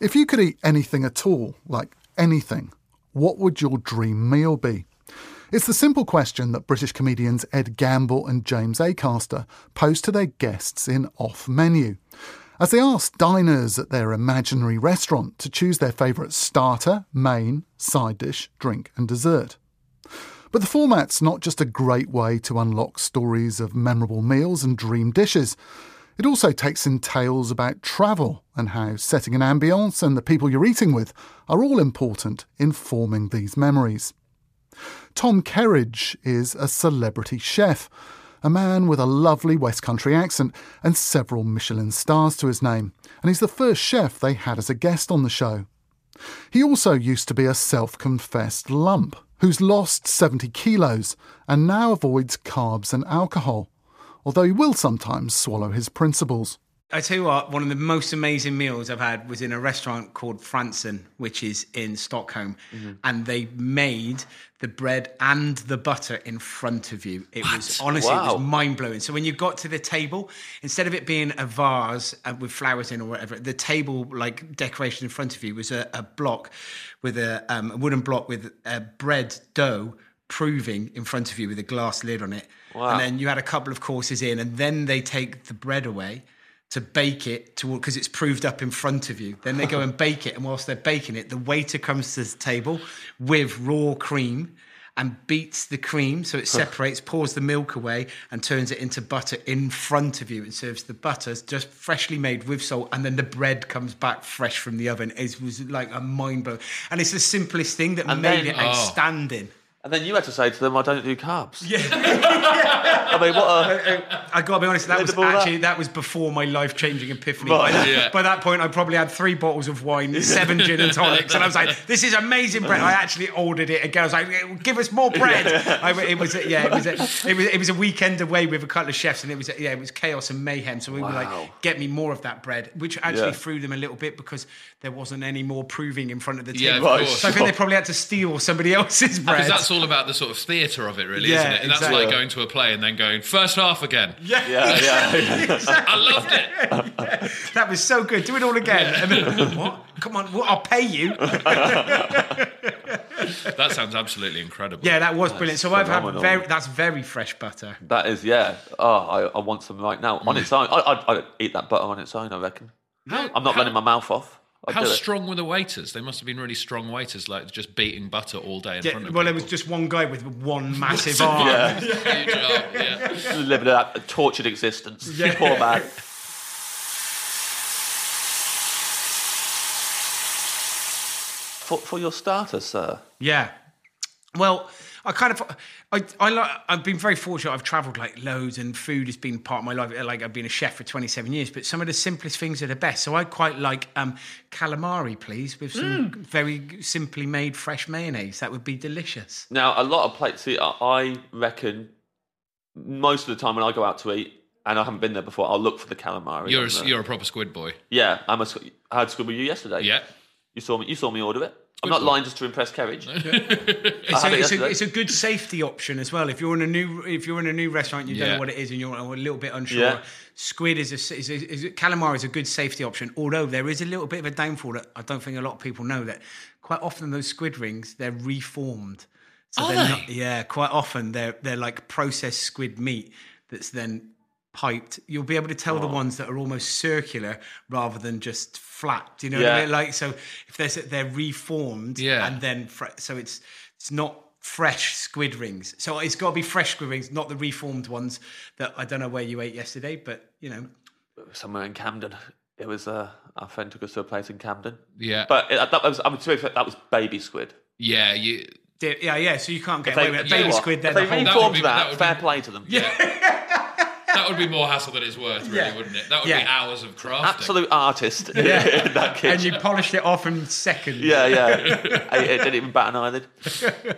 If you could eat anything at all, like anything, what would your dream meal be? It's the simple question that British comedians Ed Gamble and James Acaster pose to their guests in Off Menu. As they ask diners at their imaginary restaurant to choose their favourite starter, main, side dish, drink, and dessert. But the format's not just a great way to unlock stories of memorable meals and dream dishes. It also takes in tales about travel and how setting an ambience and the people you're eating with are all important in forming these memories. Tom Kerridge is a celebrity chef, a man with a lovely West Country accent and several Michelin stars to his name, and he's the first chef they had as a guest on the show. He also used to be a self confessed lump who's lost 70 kilos and now avoids carbs and alcohol, although he will sometimes swallow his principles. I tell you what, one of the most amazing meals I've had was in a restaurant called Frantzén, which is in Stockholm, Mm-hmm. and they made the bread and the butter in front of you. It was honestly, it Wow. was mind blowing. So when you got to the table, instead of it being a vase uh, with flowers in or whatever, the table like decoration in front of you was a, a block with a, um, a wooden block with a bread dough proving in front of you with a glass lid on it. Wow. And then you had a couple of courses in, and then they take the bread away to bake it to because it's proved up in front of you. Then they go and bake it, and whilst they're baking it, the waiter comes to the table with raw cream and beats the cream so it separates, pours the milk away, and turns it into butter in front of you and serves the butter just freshly made with salt, and then the bread comes back fresh from the oven. It was like a mind blow, and it's the simplest thing that And made then- it oh. outstanding. And then you had to say to them, I don't do carbs. Yeah. I mean, what a. Uh, uh, I gotta be honest, that was Edible, that. actually that was before my life changing epiphany. Right. By, that, Yeah. by that point, I probably had three bottles of wine, seven gin and tonics, and I was like, "This is amazing bread." I actually ordered it again. I was like, "Give us more bread." I, it was a- yeah, it was a, it was it was a weekend away with a couple of chefs, and it was yeah, it was chaos and mayhem. So we were like, "Get me more of that bread," which actually Yeah. threw them a little bit because there wasn't any more proving in front of the table. Yeah, Right. course. So I think they probably had to steal somebody else's bread. Because that's all about the sort of theatre of it, really, Yeah, isn't it? And that's like going to a play and then going first half again. Yeah, yeah. I loved it. That was so good. Do it all again. And then, what? Come on, well, I'll pay you. That sounds absolutely incredible. Yeah, that was brilliant. So I've had very. That's very fresh butter. that is, yeah. Oh, I, I want some right now. On its own. I, I'd, I'd eat that butter on its own, I reckon. How, I'm not how, running my mouth off. I'd How strong were the waiters? They must have been really strong waiters, like just beating butter all day in Yeah, front of well, there was just one guy with one massive arm. Yeah. Huge arm, yeah. Living that tortured existence. Poor man. For, for your starter, sir. Yeah. Well, I kind of, I, I like, I've been very fortunate. I've travelled like loads, and food has been part of my life. Like I've been a chef for 27 years, but some of the simplest things are the best. So I quite like um, calamari, please, with some very simply made fresh mayonnaise. That would be delicious. Now, a lot of places, see, I- I reckon most of the time when I go out to eat, and I haven't been there before, I'll look for the calamari. You're a, you're a proper squid boy. yeah, I'm a, sc- I had squid with you yesterday. Yeah. You saw me. You saw me order it. I'm not lying just to impress Kerridge. It's, a, it it's, a, it's a good safety option as well. If you're in a new if you're in a new restaurant, you don't know what it is, and you're a little bit unsure. Yeah. Squid is a, is a, is a calamari is a good safety option. Although there is a little bit of a downfall that I don't think a lot of people know that quite often those squid rings they're reformed. So Are they're they? Not, yeah, quite often they're they're like processed squid meat that's then piped. You'll be able to tell the Oh. ones that are almost circular rather than just flat. Do you know what I mean? Like so, if there's they're reformed, Yeah. and then fre- so it's it's not fresh squid rings. So it's got to be fresh squid rings, not the reformed ones that I don't know where you ate yesterday, but you know. Somewhere in Camden. It was uh, our friend took us to a place in Camden. Yeah. But it, that was, I mean, to be fair, that was baby squid. yeah, you. di- Yeah, yeah. So you can't get They- away with it. Baby what? squid. They're If they the whole. That reformed be- that, that fair be- play to them. Yeah. That would be more hassle than it's worth, really, Yeah. wouldn't it? That would Yeah. be hours of crafting. Absolute artist in that and you polished it off in seconds. Yeah, yeah. it, it didn't even bat an eyelid.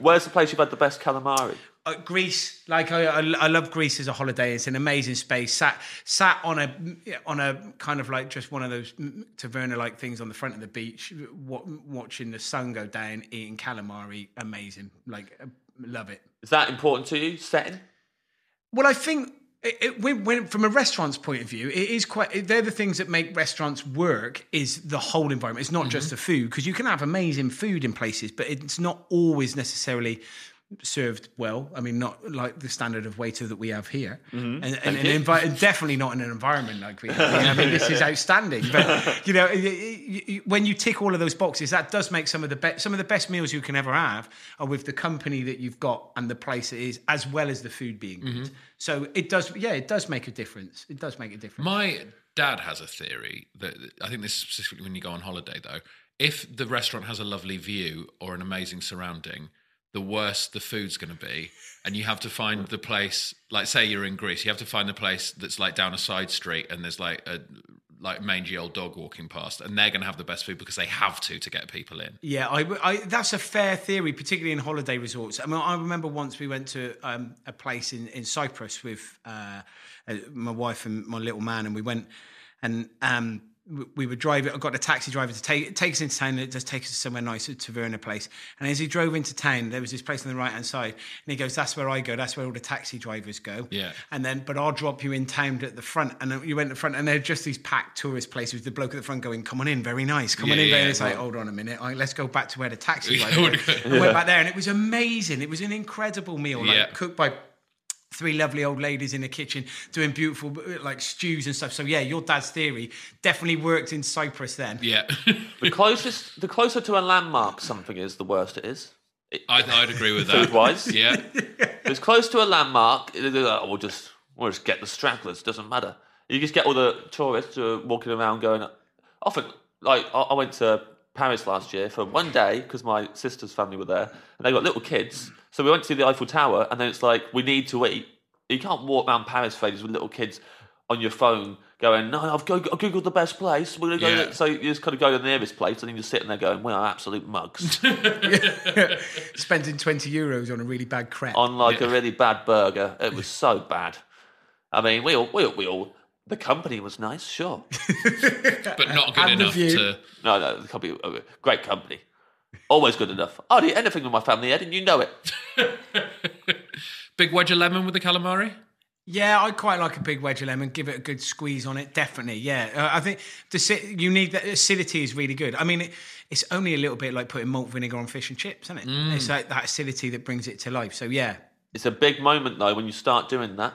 Where's the place you've had the best calamari? uh, Greece, like I, I, I love Greece as a holiday. It's an amazing space. Sat sat on a on a kind of like just one of those taverna like things on the front of the beach, wa- watching the sun go down, eating calamari. Amazing, like uh, love it. Is that important to you? Setting? Well, I think it, it, when, when, from a restaurant's point of view, it is quite. They're the things that make restaurants work. Is the whole environment. It's not just mm-hmm. the food because you can have amazing food in places, but it's not always necessarily served well. I mean, not like the standard of waiter that we have here, mm-hmm. and, and, and envi- definitely not in an environment like we have. here. I mean, this is outstanding. But you know, when you tick all of those boxes, that does make some of the best some of the best meals you can ever have are with the company that you've got and the place it is, as well as the food being good. Mm-hmm. So it does, yeah, it does make a difference. It does make a difference. My dad has a theory that I think this is specifically when you go on holiday, though. If the restaurant has a lovely view or an amazing surrounding, the worse the food's going to be. And you have to find the place, like say you're in Greece, you have to find the place that's like down a side street and there's like a like mangy old dog walking past, and they're going to have the best food because they have to to get people in. Yeah, I, I, that's a fair theory, particularly in holiday resorts. I mean, I remember once we went to um, a place in, in Cyprus with uh, uh, my wife and my little man, and we went and um, we were driving. I got a taxi driver to take take us into town. It just takes us somewhere nice, a taverna place. And as he drove into town, there was this place on the right hand side, and he goes, "That's where I go. That's where all the taxi drivers go." Yeah. And then, but I'll drop you in town at the front. And you went to the front, and they're just these packed tourist places. The bloke at the front going, "Come on in, very nice. Come on Yeah, in." very yeah, nice." It's like, hold on a minute. Let's go back to where the taxi Yeah, driver. I went back there, and it was amazing. It was an incredible meal, like Yeah. cooked by three lovely old ladies in the kitchen doing beautiful like stews and stuff. So yeah, your dad's theory definitely worked in Cyprus then. Yeah, The closest, the closer to a landmark something is, the worse it is. It, I'd, I'd agree with that. Food-wise? yeah, it's close to a landmark. it- it- oh, We'll just, we'll just get the stragglers. Doesn't matter. You just get all the tourists who are walking around going. Often, like I I went to Paris last year for one day because my sister's family were there, and they got little kids. So we went to the Eiffel Tower, and then it's like we need to eat. You can't walk around Paris for ages with little kids on your phone going, "No, I've go- I've googled the best place. We're gonna go." Yeah. So you just kind of go to the nearest place, and then you're sitting there going, "We are absolute mugs." Spending twenty euros on a really bad crepe. on like a really bad burger. It was so bad. I mean, we all, we all, we all, the company was nice, sure. but not good And the enough view. to. No, no, the company, uh, great company. Always good enough. I'd eat anything with my family, Ed, and you know it. Big wedge of lemon with the calamari. Yeah, I quite like a big wedge of lemon. Give it a good squeeze on it. Definitely, yeah. Uh, I think the ci- you need that acidity is really good. I mean, it, it's only a little bit like putting malt vinegar on fish and chips, isn't it? It's like that acidity that brings it to life. So yeah, It's a big moment, though, when you start doing that.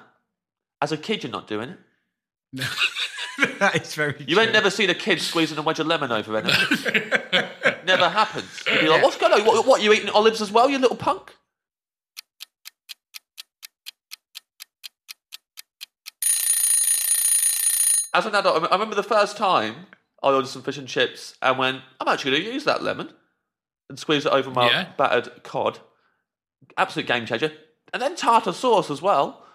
As a kid, you're not doing it. that is very. You true. ain't never seen a kid squeezing a wedge of lemon over anything. never happens. You'd be like, what's going on? What, what, you eating olives as well, you little punk? As an adult, I I remember the first time I ordered some fish and chips and went, I'm actually going to use that lemon and squeeze it over my Yeah. battered cod. Absolute game changer. And then tartar sauce as well.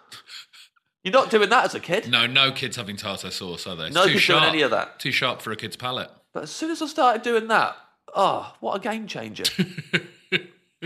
You're not doing that as a kid. No, no kids having tartar sauce, are they? It's No too kids doing any of that. Too sharp for a kid's palate. But as soon as I started doing that, oh, what a game changer.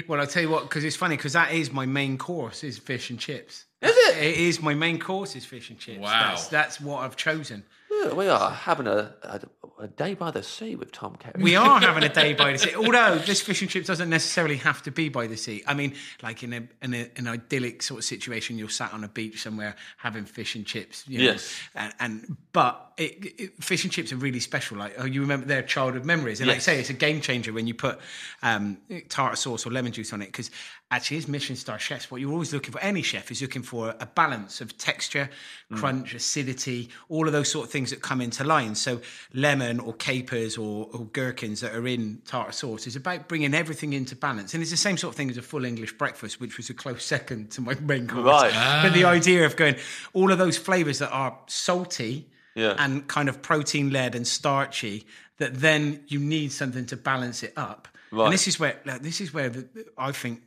Well, I'll tell you what, because it's funny, because that is my main course is fish and chips. Is it? It is my main course is fish and chips. Wow. That's, that's what I've chosen. Yeah, we are having a, a, a day by the sea with Tom Kerridge. We are having a day by the sea. Although this fish and chips doesn't necessarily have to be by the sea. I mean, like in a in a, an idyllic sort of situation, you're sat on a beach somewhere having fish and chips. You know? Yes. And, and but it, it, fish and chips are really special. Like oh, you remember their childhood memories, and like I say, it's a game changer when you put um, tartar sauce or lemon juice on it because actually, as Michelin star chefs, what you're always looking for, any chef is looking for a balance of texture, crunch, acidity, all of those sort of things that come into line. So lemon or capers or, or gherkins that are in tartar sauce is about bringing everything into balance. And it's the same sort of thing as a full English breakfast, which was a close second to my main course. Right. But the idea of going all of those flavors that are salty Yeah. and kind of protein led and starchy, that then you need something to balance it up. Right. And this is where like, this is where the, I think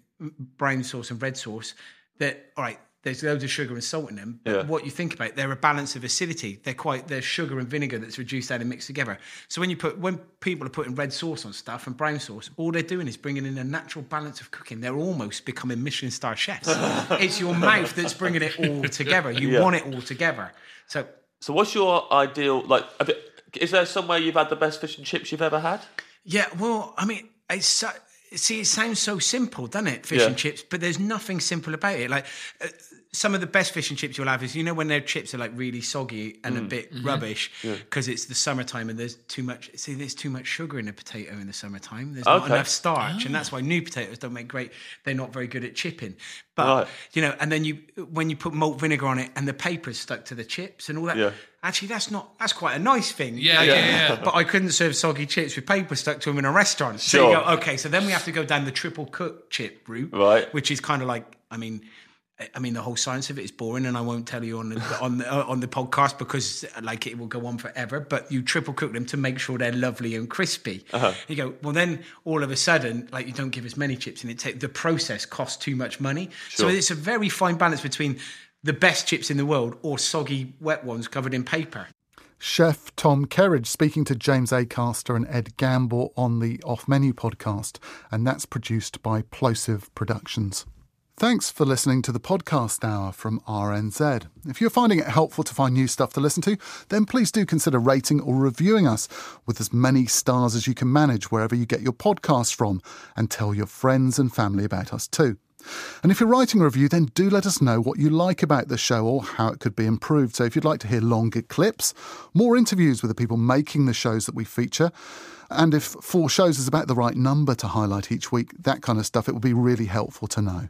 brown sauce and red sauce that all right there's loads of sugar and salt in them. But Yeah. what you think about, they're a balance of acidity. They're quite they're sugar and vinegar that's reduced down and mixed together. So when you put when people are putting red sauce on stuff and brown sauce, all they're doing is bringing in a natural balance of cooking. They're almost becoming Michelin star chefs. it's your mouth that's bringing it all together. You Yeah. want it all together. So So, what's your ideal? Like, bit, is there somewhere you've had the best fish and chips you've ever had? Yeah, well, I mean, it's so, see, it sounds so simple, doesn't it? Fish Yeah. and chips, but there's nothing simple about it. Like uh, some of the best fish and chips you'll have is you know when their chips are like really soggy and a Mm. bit Mm-hmm. rubbish because it's the summertime and there's too much. See, there's too much sugar in a potato in the summertime. There's not enough starch, and that's why new potatoes don't make great. They're not very good at chipping. But Right. you know, and then you when you put malt vinegar on it and the paper's stuck to the chips and all that. Yeah. Actually, that's not. That's quite a nice thing. Yeah, Like, yeah, yeah. But I couldn't serve soggy chips with paper stuck to them in a restaurant. So you Sure. go, okay, so then we have to go down the triple cook chip route, Right. Which is kind of like, I mean, I mean, the whole science of it is boring, and I won't tell you on the on the, on the podcast because like it will go on forever. But you triple cook them to make sure they're lovely and crispy. Uh-huh. You go, well, then all of a sudden, like you don't give as many chips, and it take the process costs too much money. So it's a very fine balance between the best chips in the world or soggy wet ones covered in paper. Chef Tom Kerridge speaking to James Acaster and Ed Gamble on the Off Menu podcast, and that's produced by Plosive Productions. Thanks for listening to the podcast hour from RNZ. If you're finding it helpful to find new stuff to listen to, then please do consider rating or reviewing us with as many stars as you can manage wherever you get your podcasts from, and tell your friends and family about us too. And if you're writing a review, then do let us know what you like about the show or how it could be improved. So if you'd like to hear longer clips, more interviews with the people making the shows that we feature, and if four shows is about the right number to highlight each week, that kind of stuff, it would be really helpful to know.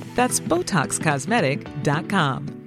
That's BotoxCosmetic.com.